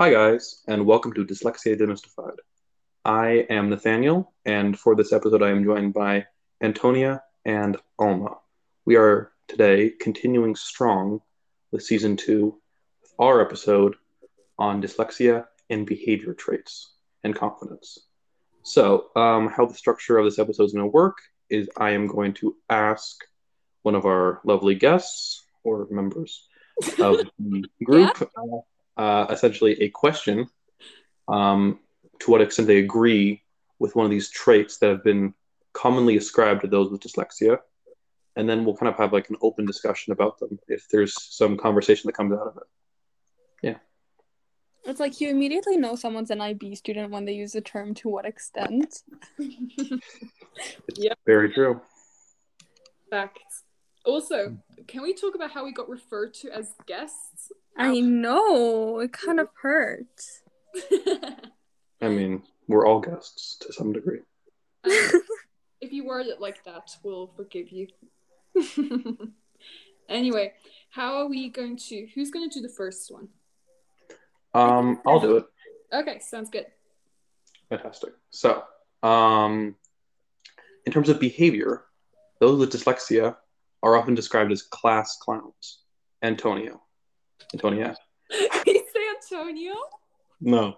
Hi, guys, and welcome to Dyslexia Demystified. I am Nathaniel, and for this episode, I am joined by Antonia and Alma. We are today continuing strong with season two, our episode on dyslexia and behavior traits and confidence. So, um, how the structure of this episode is going to work is I am going to ask one of our lovely guests or members of the group uh, essentially a question um, to what extent they agree with one of these traits that have been commonly ascribed to those with dyslexia. And then we'll kind of have like an open discussion about them if there's some conversation that comes out of it. Yeah. It's like you immediately know someone's an IB student when they use the term to what extent. yeah. very true. Facts. Also, can we talk about how we got referred to as guests? I know, it kind of hurts. I mean, we're all guests to some degree. Um, if you word it like that, we'll forgive you. anyway, how are we going to? Who's going to do the first one? Um, I'll do it. Okay, sounds good. Fantastic. So, um, in terms of behavior, those with dyslexia are often described as class clowns. Antonio. Antonia. you say Antonio? No.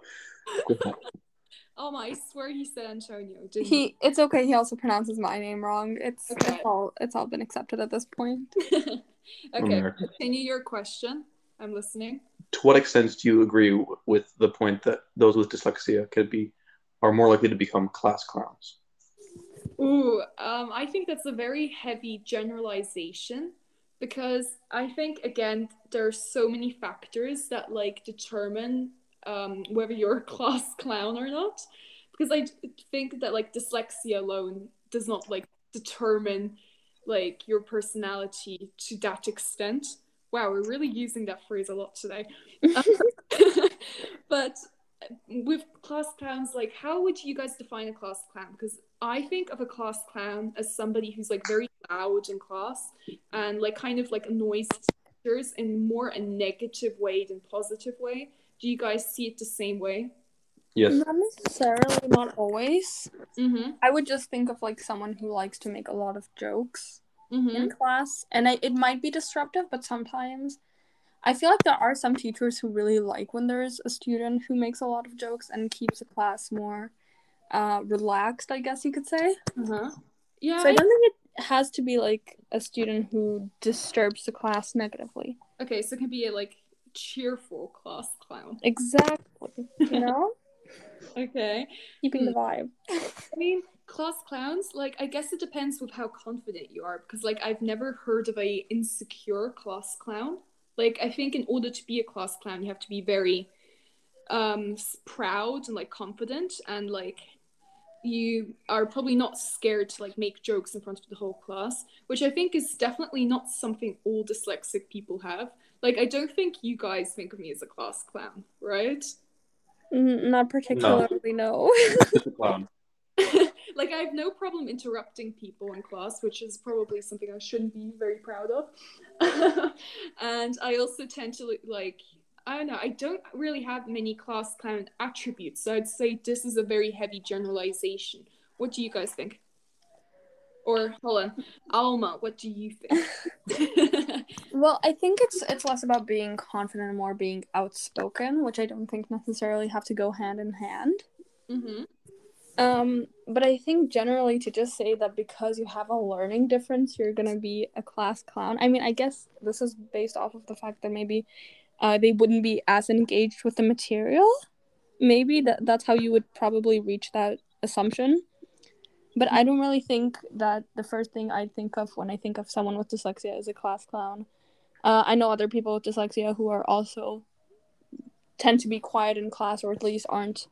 Oh my! I swear he said Antonio. Didn't He it's okay, he also pronounces my name wrong. It's Okay. it's all it's all been accepted at this point. okay, American. continue your question. I'm listening. To what extent do you agree w- with the point that those with dyslexia could be are more likely to become class clowns? Ooh, um, I think that's a very heavy generalization because I think again there are so many factors that like determine um, whether you're a class clown or not. Because I think that like dyslexia alone does not like determine like your personality to that extent. Wow, we're really using that phrase a lot today. Um, but with class clowns, like how would you guys define a class clown? Because I think of a class clown as somebody who's like very loud in class and like kind of like annoys teachers in more a negative way than positive way. Do you guys see it the same way? Yes. Not necessarily, not always. Mm-hmm. I would just think of like someone who likes to make a lot of jokes Mm-hmm. in class. And I, it might be disruptive, but sometimes I feel like there are some teachers who really like when there's a student who makes a lot of jokes and keeps the class more uh, relaxed, I guess you could say. Uh-huh. Yeah. So I don't think it has to be like a student who disturbs the class negatively. okay, so it can be a like cheerful class clown. Exactly. You know? Okay. Keeping the vibe. I mean, class clowns, like I guess it depends with how confident you are because like I've never heard of a insecure class clown. Like I think in order to be a class clown, you have to be very um proud and like confident and like you are probably not scared to like make jokes in front of the whole class, which I think is definitely not something all dyslexic people have. Like I don't think you guys think of me as a class clown, right? Not particularly, no. Just a clown. like I have no problem interrupting people in class, which is probably something I shouldn't be very proud of. and I also tend to like I don't know, I don't really have many class clown attributes, so I'd say this is a very heavy generalization. What do you guys think? Or hold on, Alma, what do you think? Well, I think it's it's less about being confident and more being outspoken, which I don't think necessarily have to go hand in hand. mm-hmm. Um, but I think generally to just say that because you have a learning difference, you're gonna be a class clown. I mean, I guess this is based off of the fact that maybe uh, they wouldn't be as engaged with the material. Maybe that that's how you would probably reach that assumption. But I don't really think that the first thing I think of when I think of someone with dyslexia is a class clown. Uh, I know other people with dyslexia who are also tend to be quiet in class, or at least aren't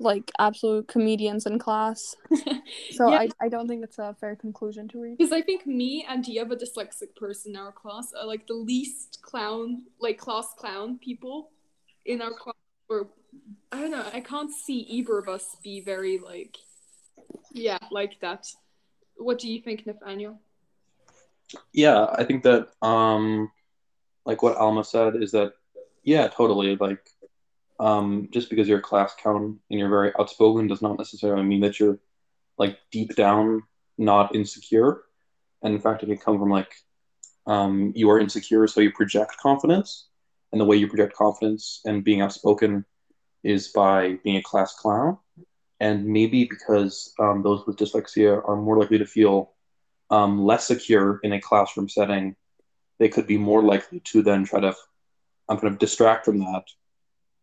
like absolute comedians in class. So Yeah. I, I don't think it's a fair conclusion to reach. Because I think me and the other dyslexic person in our class are like the least clown, like class clown people in our class. Or I don't know, I can't see either of us be very like, yeah, like that. What do you think, Nathaniel? Yeah, I think that um like what Alma said is that yeah, totally like um, just because you're a class clown and you're very outspoken does not necessarily mean that you're like deep down not insecure. And in fact, it can come from like um, you are insecure, so you project confidence. And the way you project confidence and being outspoken is by being a class clown. And maybe because um, those with dyslexia are more likely to feel um, less secure in a classroom setting, they could be more likely to then try to um, kind of distract from that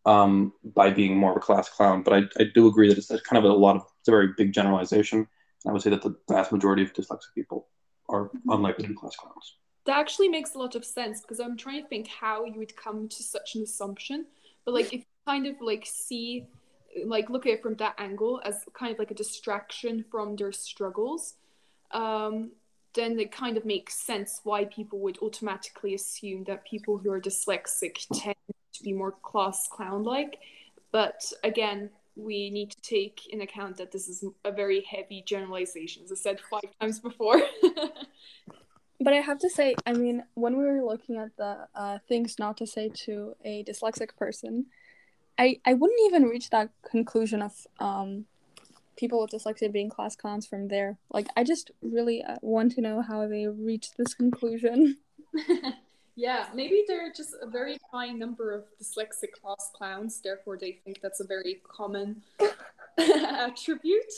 um, by being more of a class clown. But I, I do agree that it's kind of a lot of, it's a very big generalization. And I would say that the vast majority of dyslexic people are unlikely to be class clowns. That actually makes a lot of sense because I'm trying to think how you would come to such an assumption. But like, if you kind of like see, like, look at it from that angle as kind of like a distraction from their struggles, um, then it kind of makes sense why people would automatically assume that people who are dyslexic tend to be more class clown like. But again, we need to take in account that this is a very heavy generalization, as I said five times before. But I have to say, I mean, when we were looking at the uh, things not to say to a dyslexic person, I, I wouldn't even reach that conclusion of um, people with dyslexia being class clowns from there. Like, I just really uh, want to know how they reached this conclusion. yeah, maybe they're just a very high number of dyslexic class clowns, therefore they think that's a very common attribute.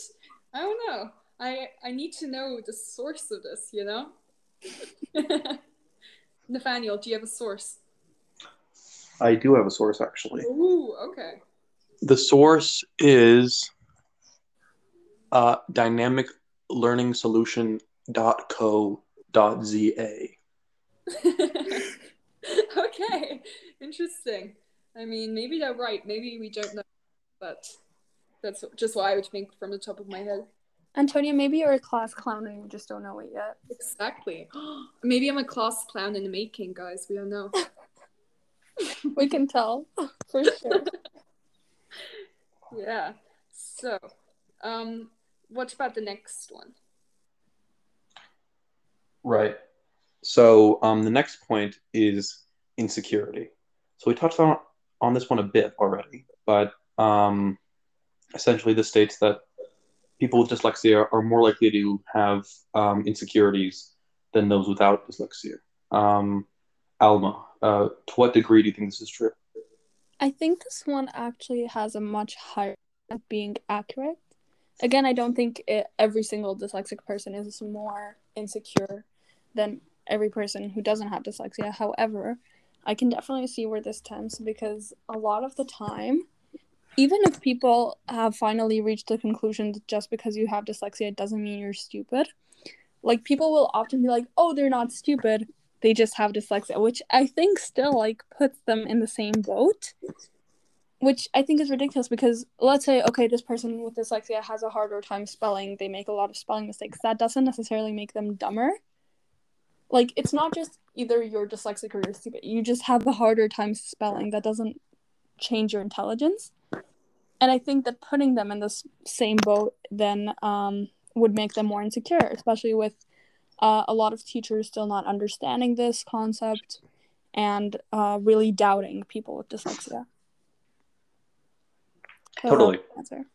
I don't know. I I need to know the source of this, you know? Nathaniel, do you have a source? I do have a source actually. Ooh, okay. The source is uh, dynamiclearningsolution.co.za. okay, interesting. I mean, maybe they're right. Maybe we don't know, but that's just what I would think from the top of my head. Antonia, maybe you're a class clown and you just don't know it yet. Exactly. maybe I'm a class clown in the making, guys. We don't know. we can tell for sure. yeah. So, um, what about the next one? Right. So um, the next point is insecurity. So we touched on on this one a bit already, but um, essentially this states that people with dyslexia are more likely to have um, insecurities than those without dyslexia. Um, Alma, uh, to what degree do you think this is true? I think this one actually has a much higher of being accurate. Again, I don't think it, every single dyslexic person is more insecure than every person who doesn't have dyslexia. However, I can definitely see where this tends because a lot of the time, even if people have finally reached the conclusion that just because you have dyslexia doesn't mean you're stupid, like people will often be like, "Oh, they're not stupid. They just have dyslexia," which I think still like puts them in the same boat. Which I think is ridiculous because let's say okay, this person with dyslexia has a harder time spelling. They make a lot of spelling mistakes. That doesn't necessarily make them dumber. Like it's not just either you're dyslexic or you're stupid. You just have a harder time spelling. That doesn't change your intelligence and I think that putting them in this same boat then um, would make them more insecure, especially with uh, a lot of teachers still not understanding this concept and uh, really doubting people with dyslexia. Totally. Answer.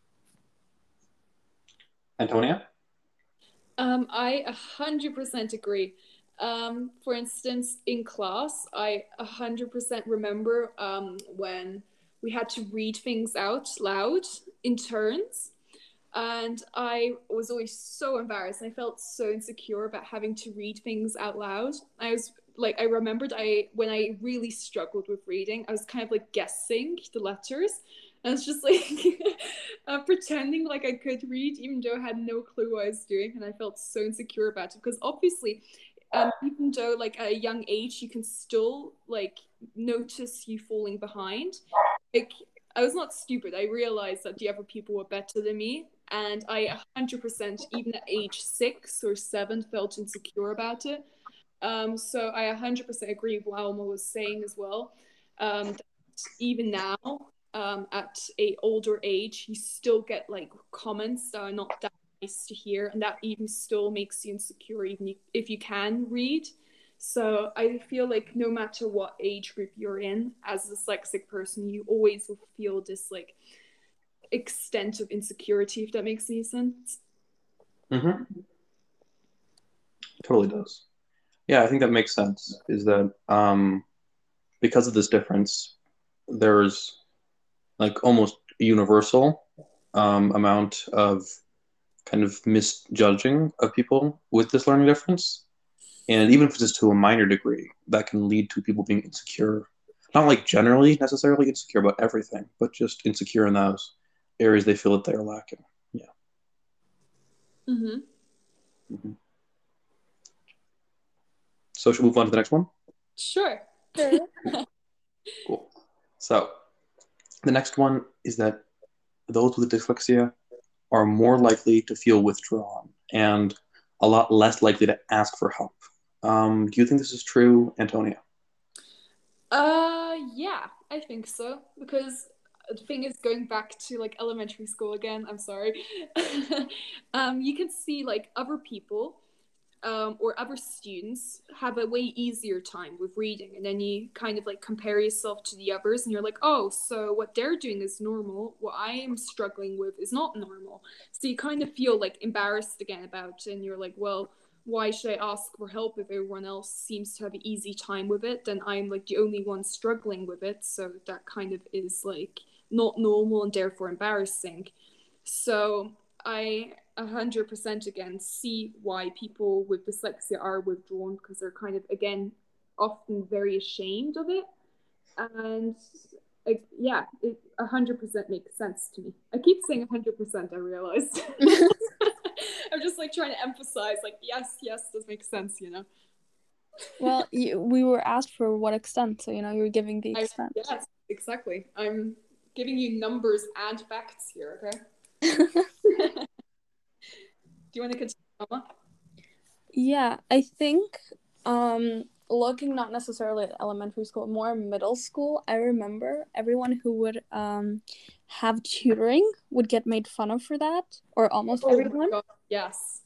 Antonia? Um, I 100% agree. Um, for instance, in class, I 100% remember um, when we had to read things out loud in turns. And I was always so embarrassed. I felt so insecure about having to read things out loud. I was like, I remembered I when I really struggled with reading, I was kind of like guessing the letters. I was just like uh, pretending like I could read, even though I had no clue what I was doing, and I felt so insecure about it because obviously, um, even though like at a young age you can still like notice you falling behind, like I was not stupid. I realized that the other people were better than me, and I 100%, even at age six or seven, felt insecure about it. Um, so I 100% agree with what Alma was saying as well. Um, even now, um, at a older age, you still get like comments that are not that nice to hear, and that even still makes you insecure, even if you can read. So I feel like no matter what age group you're in, as a dyslexic person, you always will feel this like extent of insecurity, if that makes any sense. Mm-hmm. Totally does. Yeah, I think that makes sense. Is that um, because of this difference, there's like almost universal um, amount of kind of misjudging of people with this learning difference. And even if it's just to a minor degree, that can lead to people being insecure. Not like generally necessarily insecure about everything, but just insecure in those areas they feel that they are lacking. Yeah. Mm-hmm. Mm-hmm. So should we move on to the next one? Sure. Cool. So the next one is that those with dyslexia are more likely to feel withdrawn and a lot less likely to ask for help. Um, do you think this is true, Antonia? Uh, yeah, I think so. Because the thing is, going back to like elementary school again, I'm sorry. um, you can see like other people um, or other students have a way easier time with reading. And then you kind of like compare yourself to the others and you're like oh so what they're doing is normal. What i am struggling with is not normal. So you kind of feel like embarrassed again about it and you're like well why should i ask for help if everyone else seems to have an easy time with it? Then i'm like the only one struggling with it. So that kind of is like not normal and therefore embarrassing. So i 100% again see why people with dyslexia are withdrawn because they're kind of again often very ashamed of it. And like, yeah it 100% makes sense to me. I keep saying 100% i realized. I'm just like trying to emphasize like yes yes does make sense you know? Well you, we were asked for what extent so you know you're giving the extent. I, yes exactly. I'm giving you numbers and facts here okay you want to continue, Mama? Yeah, I think um, looking not necessarily at elementary school, more middle school, I remember everyone who would um, have tutoring would get made fun of for that, or almost Oh everyone. Yes.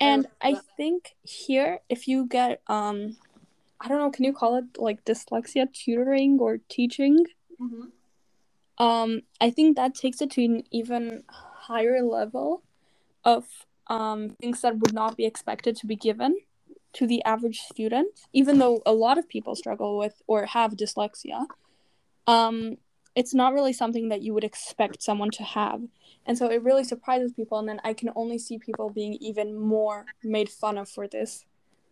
And I remember think here, if you get, um, I don't know, can you call it like dyslexia tutoring or teaching? Mhm. Um, I think that takes it to an even higher level of um, things that would not be expected to be given to the average student, even though a lot of people struggle with or have dyslexia. Um, it's not really something that you would expect someone to have. And so it really surprises people. And then I can only see people being even more made fun of for this,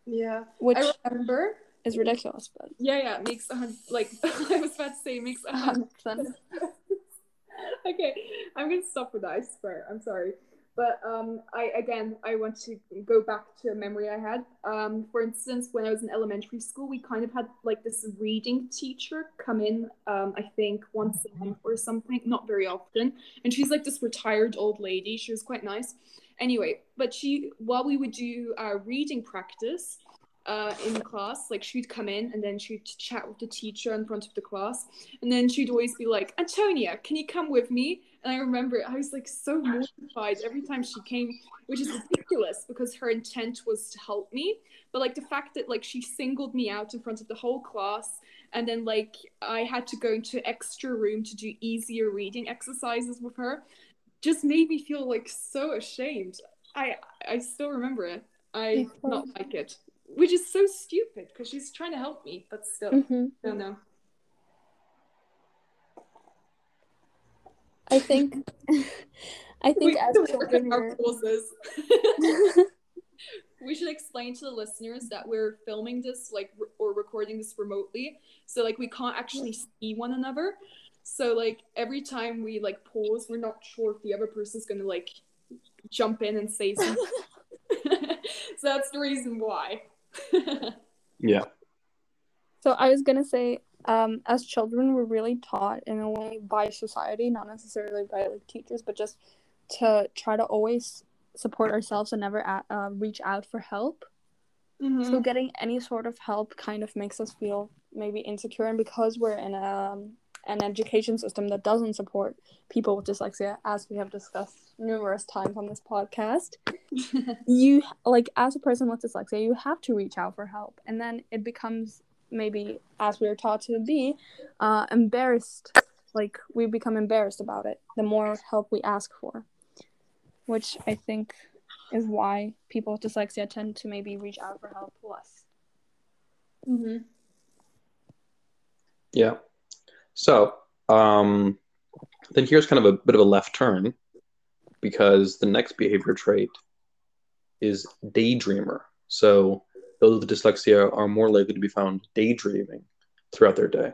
Yeah. which I remember. is ridiculous. But Yeah, yeah. It makes a hundred. Like I was about to say, it makes a hundred. 100%. okay, I'm gonna stop with that. I swear. I'm sorry. But um, I again, I want to go back to a memory I had. Um, for instance, when I was in elementary school, we kind of had like this reading teacher come in. Um, I think once a month or something, not very often. And she's like this retired old lady. She was quite nice. Anyway, but she while we would do our reading practice, uh, in class. Like she'd come in and then she'd chat with the teacher in front of the class, and then she'd always be like, "Antonia, can you come with me?" And I remember I was like so mortified every time she came, which is ridiculous because her intent was to help me. But like the fact that like she singled me out in front of the whole class, and then like I had to go into extra room to do easier reading exercises with her, just made me feel like so ashamed. I I still remember it. I not like it which is so stupid because she's trying to help me, but still, Mhm. Don't know. I think, I think We as don't children, our we're, pauses. we should explain to the listeners that we're filming this like re- or recording this remotely, so like we can't actually see one another. So like every time we like pause, we're not sure if the other person's gonna like jump in and say something. so that's the reason why. Yeah. So I was gonna say, um, as children, we're really taught in a way by society, not necessarily by like teachers, but just to try to always support ourselves and never a uh, reach out for help. Mhm. So getting any sort of help kind of makes us feel maybe insecure, and because we're in a um, an education system that doesn't support people with dyslexia, as we have discussed numerous times on this podcast, you like as a person with dyslexia, you have to reach out for help, and then it becomes maybe as we are taught to be uh, embarrassed. Like we become embarrassed about it the more help we ask for, which I think is why people with dyslexia tend to maybe reach out for help less. Mm-hmm. Yeah. So, um, then here's kind of a bit of a left turn because the next behavior trait is daydreamer. So, those with dyslexia are more likely to be found daydreaming throughout their day.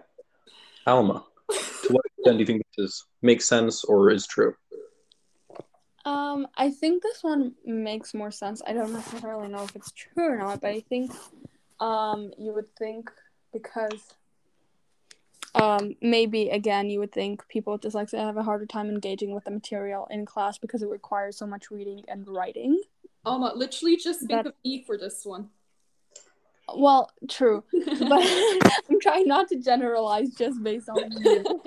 Alma, to what extent do you think this is, makes sense or is true? Um, I think this one makes more sense. I don't necessarily know if it's true or not, but I think um you would think because um maybe again you would think people with dyslexia have a harder time engaging with the material in class because it requires so much reading and writing. Alma, literally just think That- of me for this one. Well, true, but I'm trying not to generalize just based on you.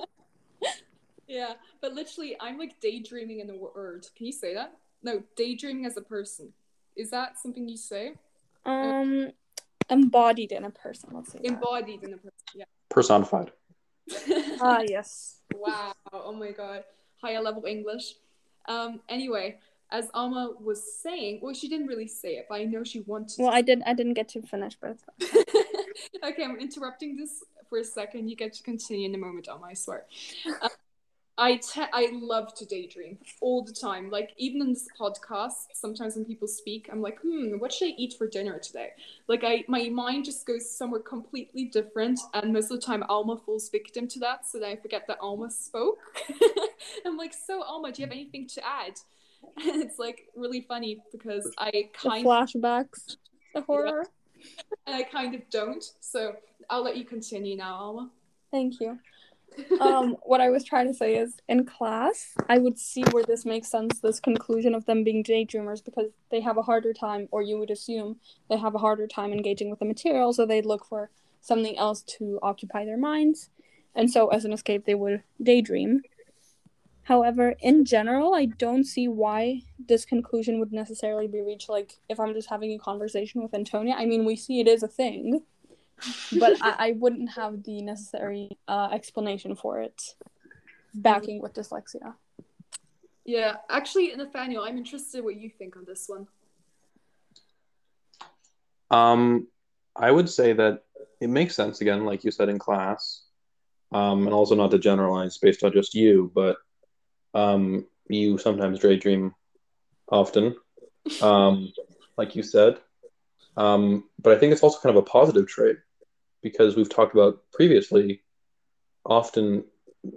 yeah, but literally, I'm like daydreaming in the word. Can you say that? No, daydreaming as a person. Is that something you say? Um, embodied in a person. Let's say. that. Embodied in a person. Yeah. Personified. Yeah. Ah, yes. wow. Oh my god. Higher level English. Um. Anyway, as Alma was saying, well, she didn't really say it, but I know she wanted. To Well, I didn't. I didn't get to finish, but okay, I'm interrupting this for a second. You get to continue in a moment, Alma. I swear. Uh, I te- I love to daydream all the time. Like even in this podcast, sometimes when people speak, I'm like, hmm, what should I eat for dinner today? Like I, my mind just goes somewhere completely different, and most of the time, Alma falls victim to that. So then I forget that Alma spoke. I'm like, so Alma, do you have anything to add? And it's like really funny because I The kind flashbacks, the horror. and I kind of don't. So I'll let you continue now, Alma. Thank you. um, what I was trying to say is in class, I would see where this makes sense, this conclusion of them being daydreamers, because they have a harder time, or you would assume they have a harder time engaging with the material, so they'd look for something else to occupy their minds. And so, as an escape, they would daydream. However, in general, I don't see why this conclusion would necessarily be reached. Like, if I'm just having a conversation with Antonia, I mean, we see it is a thing but I, I wouldn't have the necessary uh, explanation for it backing with dyslexia. Yeah, actually, Nathaniel, I'm interested what you think on this one. Um, I would say that it makes sense again, like you said in class, um, and also not to generalize based on just you, but um, you sometimes daydream often, um, like you said. Um, but I think it's also kind of a positive trait because we've talked about previously. Often,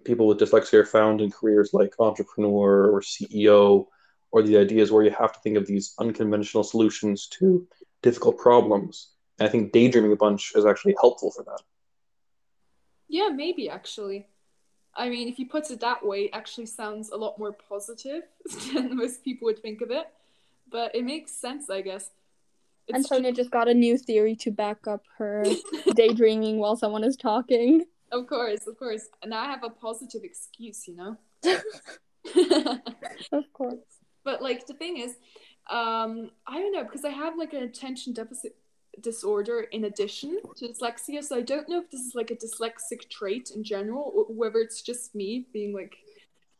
people with dyslexia are found in careers like entrepreneur or CEO, or the ideas where you have to think of these unconventional solutions to difficult problems. And I think daydreaming a bunch is actually helpful for that. Yeah, maybe actually. I mean, if you put it that way, it actually sounds a lot more positive than most people would think of it. But it makes sense, I guess. It's Antonia just got a new theory to back up her daydreaming while someone is talking. Of course, of course. And I have a positive excuse, you know? Of course. but like the thing is, um, I don't know, because I have like an attention deficit disorder in addition to dyslexia, so I don't know if this is like a dyslexic trait in general, or whether it's just me being like,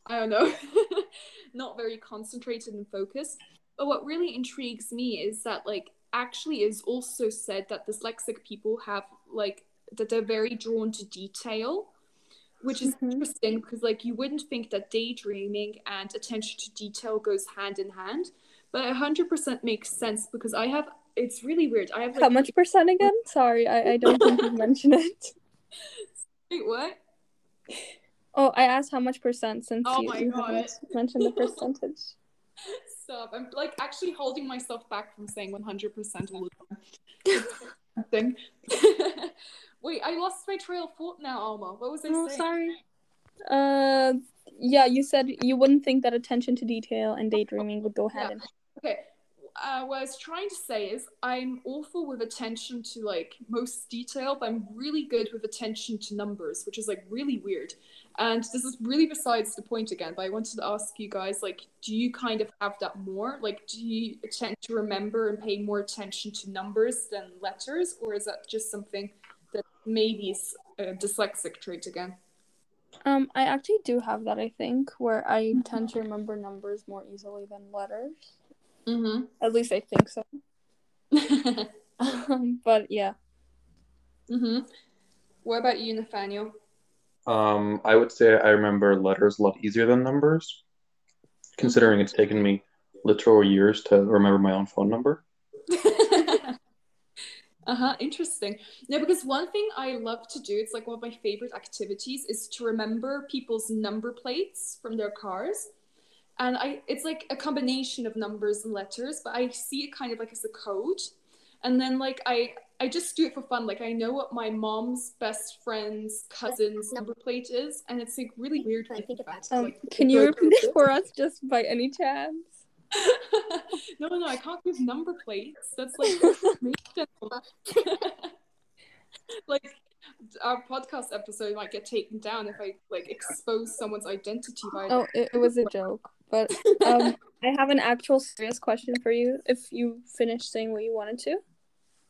I don't know, not very concentrated and focused. But what really intrigues me is that like actually is also said that dyslexic people have like that they're very drawn to detail which is Mhm. interesting because like you wouldn't think that daydreaming and attention to detail goes hand in hand but it 100% makes sense because i have it's really weird i have like How much percent again? Sorry, I, I don't think you mentioned it. wait what Oh, I asked how much percent since Oh you, you haven't mentioned the percentage. stop i'm like actually holding myself back from saying 100% all the time wait i lost my trail of thought now alma what was i Oh, saying sorry. Uh, yeah, you said you wouldn't think that attention to detail and daydreaming would go hand in hand. Okay. Uh, what I was trying to say is I'm awful with attention to like most detail, but I'm really good with attention to numbers, which is like really weird. And this is really besides the point again, but I wanted to ask you guys like, do you kind of have that more? Like, do you tend to remember and pay more attention to numbers than letters, or is that just something that maybe is a dyslexic trait again? Um, I actually do have that. I think where I tend to remember numbers more easily than letters. Mm-hmm. At least I think so. Um, but yeah. mm-hmm. What about you, Nathaniel? Um, I would say I remember letters a lot easier than numbers, considering it's taken me literal years to remember my own phone number. uh-huh interesting no because one thing i love to do it's like one of my favorite activities is to remember people's number plates from their cars and i it's like a combination of numbers and letters but i see it kind of like as a code and then like i i just do it for fun like i know what my mom's best friend's cousin's number plate is and it's like really weird when i think about it Um, like, can you repeat it for us just by any chance? no, no, I can't give number plates. That's like like our podcast episode might get taken down if I like expose someone's identity by Oh, it, it was a joke. But um, I have an actual serious question for you. If you finished saying what you wanted to.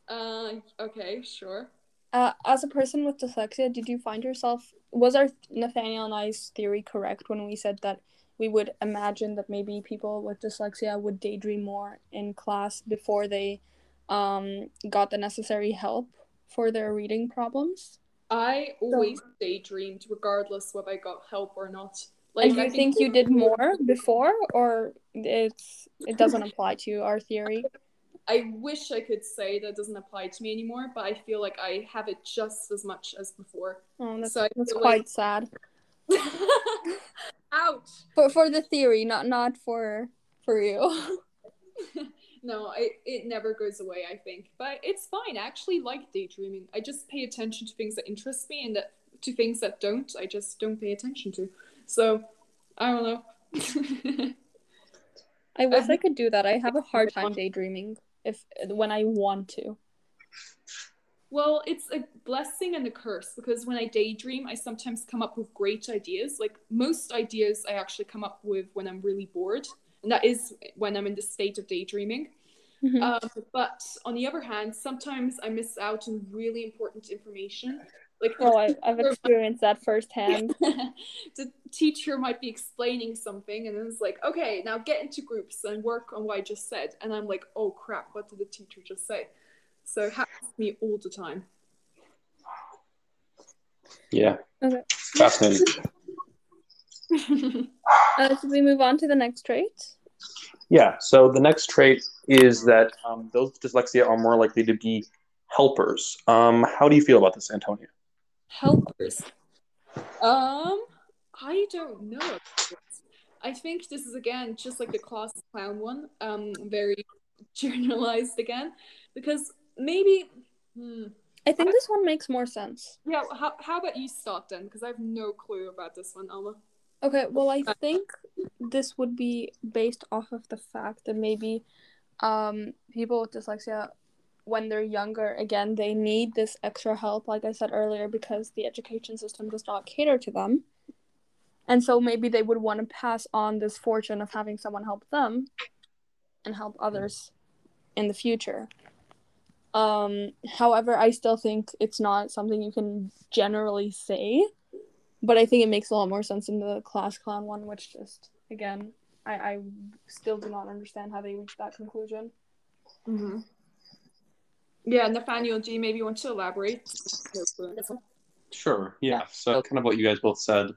Uh, okay, sure. Uh, as a person with dyslexia, did you find yourself was our Nathaniel and I's theory correct when we said that we would imagine that maybe people with dyslexia would daydream more in class before they um got the necessary help for their reading problems? I always daydreamed, regardless whether I got help or not. Like, do you think you did more before, or it's it doesn't apply to our theory? I wish I could say that doesn't apply to me anymore, but I feel like I have it just as much as before. Oh, that's, So I that's quite like- sad. Ouch! For for the theory, not not for for you. no, it, it never goes away, I think. But it's fine. I actually like daydreaming. I just pay attention to things that interest me and that to things that don't, I just don't pay attention to. So I don't know. I wish Um, I could do that. I have a hard time daydreaming if when I want to. well, it's a blessing and a curse because when I daydream, I sometimes come up with great ideas. Like most ideas I actually come up with when I'm really bored. And that is when I'm in the state of daydreaming. Mhm. Um, but on the other hand, sometimes I miss out on really important information. Like the, oh, I, I've experienced that firsthand. the teacher might be explaining something, and it's like, okay, now get into groups and work on what I just said. And I'm like, oh crap, what did the teacher just say? So it happens to me all the time. Yeah. Okay. Fascinating. Uh, should we move on to the next trait? Yeah. So the next trait is that um, those with dyslexia are more likely to be helpers. Um, how do you feel about this, Antonia? Helpers. Um, I don't know. I think this is again just like the class clown one. Um, very generalized again, because maybe. Hmm, I think this one makes more sense. yeah. How, how about you start then? Because I have no clue about this one, Alma. Okay, well, I think this would be based off of the fact that maybe um, people with dyslexia, when they're younger, again, they need this extra help, like I said earlier, because the education system does not cater to them. And so maybe they would want to pass on this fortune of having someone help them and help others in the future. Um, however, I still think it's not something you can generally say but I think it makes a lot more sense in the class clown one, which just again, I, I still do not understand how they reached that conclusion. Mm-hmm. Yeah, Nathaniel, do you maybe want to elaborate? No clue on this one. Sure. Yeah. So kind of what you guys both said.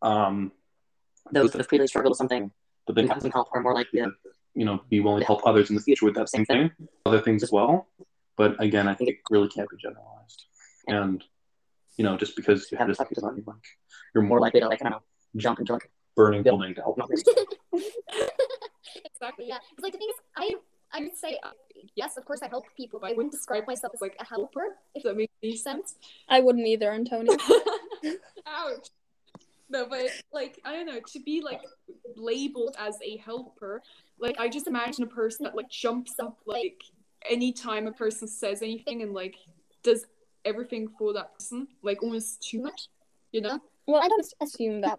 Um, those that have clearly struggled with something but then and have some help are more likely to you know be willing to help others in the future with that same thing, other things as well. But again, I think it really can't be generalized. And you know, just because you have this does not mean like you're more more likely likely to like I don't know jump into like burning building to help others. exactly, yeah. Because like the thing is, I I would say uh, yes, of course I help people, but I wouldn't describe myself as like a helper. If If that makes any sense. sense. I wouldn't either, Antonio. Ouch. No, but like I don't know, to be like labeled as a helper, Like I just imagine a person that like jumps up like anytime a person says anything and like does everything for that person, like almost too much. You know? Well, I don't assume that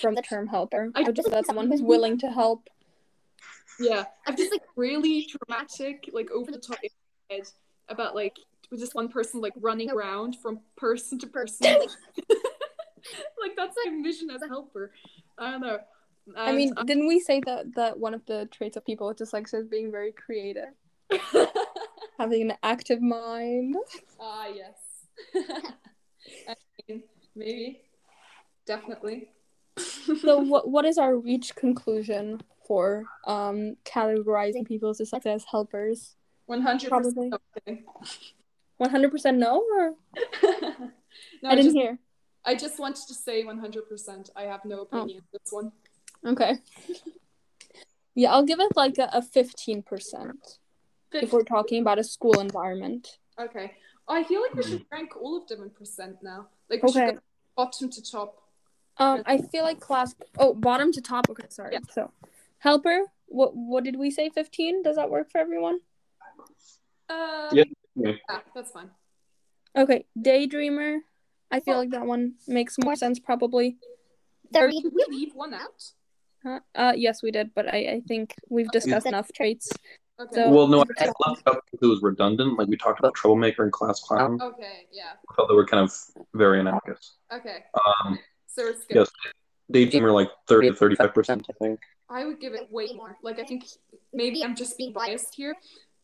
from the term helper. I I would just say that someone who's willing to help. Yeah. I'm just like really dramatic, like over the top head about like with just one person like running around from person to person. Like, like that's my vision as a helper. I don't know. I mean, And, didn't we say that that one of the traits of people with dyslexia is being very creative, um, having an active mind? Ah, yes. I mean, maybe. Definitely. So, what what is our reach conclusion for um categorizing people with dyslexia as helpers? 100% Probably. okay. One hundred percent no, or no, I didn't just, hear. I just wanted to say 100%. I have no opinion on this one. Okay. Yeah, I'll give it like a fifteen percent if we're talking about a school environment. Okay. Oh, I feel like we should rank all of them in percent now. Like, we should go bottom to top. Um, I feel like class. Oh, bottom to top. Okay, sorry. Yeah. So, helper. What what did we say? Fifteen. Does that work for everyone? Uh, Yeah. yeah, that's fine. Okay, daydreamer. I feel like that one makes more sense probably. There Did we leave one out? Huh? Uh, yes, we did, but I, I think we've discussed enough traits. Okay. So- Well, no, I left it up because it was redundant. Like we talked about troublemaker and class clown. okay, yeah. I thought they were kind of very analogous. Okay. Um, So it's good. yes, daydreamer like thirty to thirty-five percent, I think. I would give it way more. Like, I think maybe I'm just being biased here,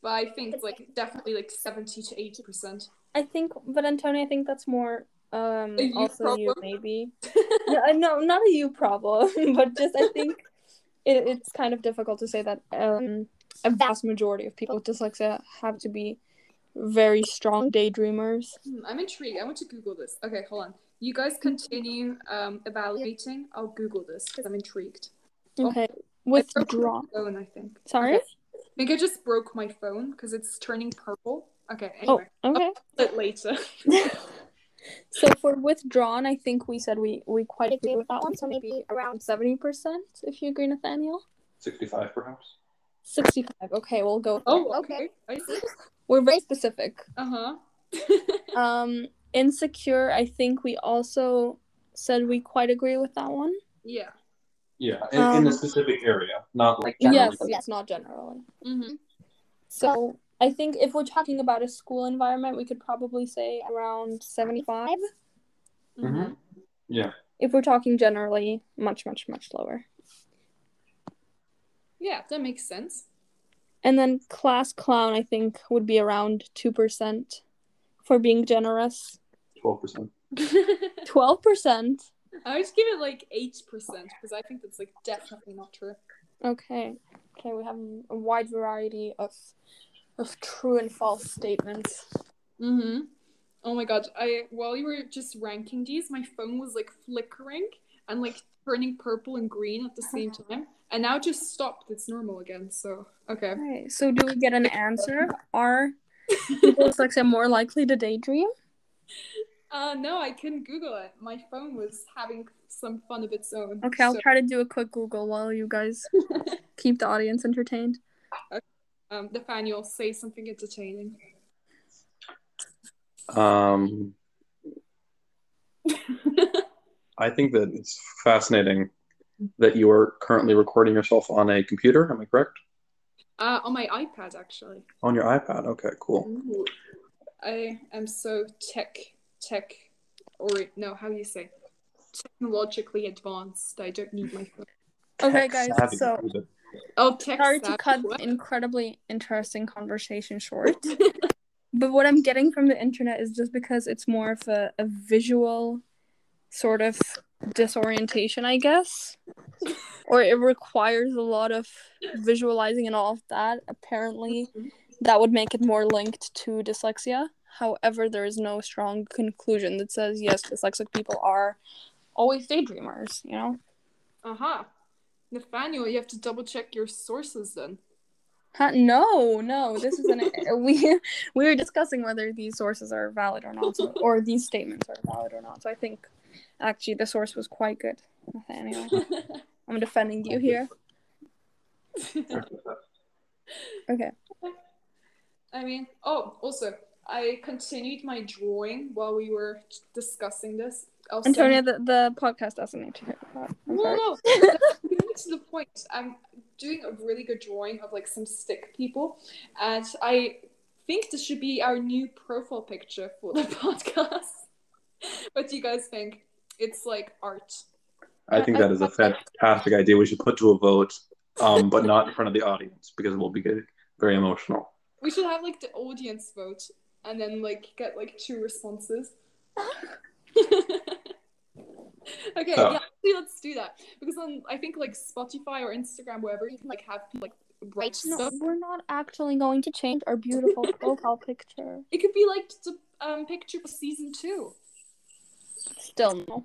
but I think it's like definitely like 70 to 80%. I think, but Antonio, I think that's more um A you also you maybe. no, no, not a you problem, but just I think it, it's kind of difficult to say that um a vast majority of people with dyslexia have to be very strong daydreamers. Hmm, I'm intrigued. I want to Google this. Okay, hold on. You guys continue um, evaluating. I'll Google this because I'm intrigued. Oh, Okay, I withdraw. broke my phone, I think. Sorry. Okay. I think I just broke my phone because it's turning purple. Okay, Oh, anyway. okay. But later. so for withdrawn, I think we said we we quite agree agree with that one. So maybe around seventy percent, if you agree, Nathaniel. Sixty-five, perhaps. Sixty-five. Okay, we'll go. Oh, Okay. okay. I see. We're very specific. Uh huh. Um, insecure. I think we also said we quite agree with that one. yeah. Yeah, in, in a Um, specific area, not like Generally. yes, yes, not generally. Mm-hmm. So I think if we're talking about a school environment, we could probably say around seventy-five. Mhm. Yeah. If we're talking generally, much, much, much lower. Yeah, that makes sense. And then class clown, I think, would be around 2% for being generous. Twelve percent. 12%. I would give it like eight percent because I think that's like definitely not true. Okay. Okay, we have a wide variety of of true and false statements. Mm-hmm. Oh my god! I while you were just ranking these, my phone was like flickering and like turning purple and green at the same time, and now it just stopped. It's normal again. So okay. Okay, so do we get an answer? Are people with dyslexia more likely to daydream? Uh no, I couldn't Google it. My phone was having some fun of its own. Okay, I'll so, try to do a quick Google while you guys keep the audience entertained. um, Nathaniel, say something entertaining. Um, I think that it's fascinating that you are currently recording yourself on a computer. Am I correct? Uh, on my iPad actually. On your iPad. Okay, cool. Ooh. I am so tech tech or no, how do you say? Technologically advanced. I don't need my phone. Okay, guys, savvy. so Oh, tech sorry to cut What? incredibly interesting conversation short. but what I'm getting from the internet is just because it's more of a, a visual sort of disorientation, I guess. or it requires a lot of visualizing and all of that. Apparently, that would make it more linked to dyslexia. However, there is no strong conclusion that says yes, dyslexic people are always daydreamers, you know? Uh-huh. Nathaniel, you have to double check your sources then. Huh, no, no. This is an we we were discussing whether these sources are valid or not, so, or these statements are valid or not. So I think actually the source was quite good, Nathaniel. I'm defending you here. Okay. I mean, oh, also, I continued my drawing while we were discussing this. I'll send- Antonia, the, the podcast doesn't need to hear that. I'm No, sorry. no, no. Getting to the point. I'm doing a really good drawing of like some stick people, and I think this should be our new profile picture for the podcast. what do you guys think? It's like art. I think that is a fantastic idea. We should put to a vote, um, but not in front of the audience because it will be good, very emotional. We should have like the audience vote, and then like get like two responses. okay, Oh. yeah, actually, let's do that because on I think like Spotify or Instagram, wherever you can like have like write No, stuff. we're not actually going to change our beautiful profile picture. It could be like the um, picture for season two. Still no.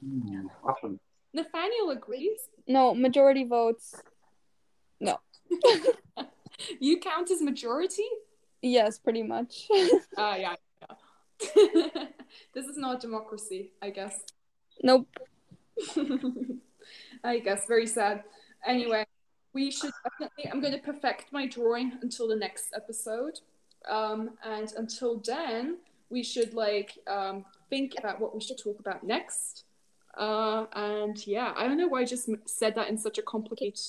Awesome. Nathaniel agrees. No, majority votes. No. you count as majority? Yes, pretty much. Ah, yeah. yeah. this is not democracy, I guess. nope. I guess very sad. Anyway, we should definitely. I'm going to perfect my drawing until the next episode, um, and until then, we should like um, think about what we should talk about next. Uh, and yeah, I don't know why I just said that in such a complicated.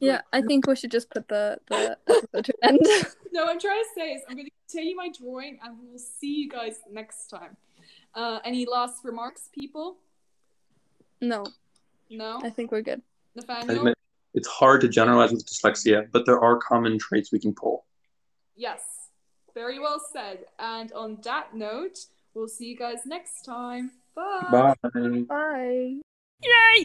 Yeah, I think we should just put the the episode to end. No, I'm trying to say is I'm going to continue my drawing, and we'll see you guys next time. Uh, any last remarks, people? no, No, I think we're good. Nathaniel. admit, it's hard to generalize with dyslexia, but there are common traits we can pull. Yes, very well said. And on that note, we'll see you guys next time. Bye. Bye. Bye.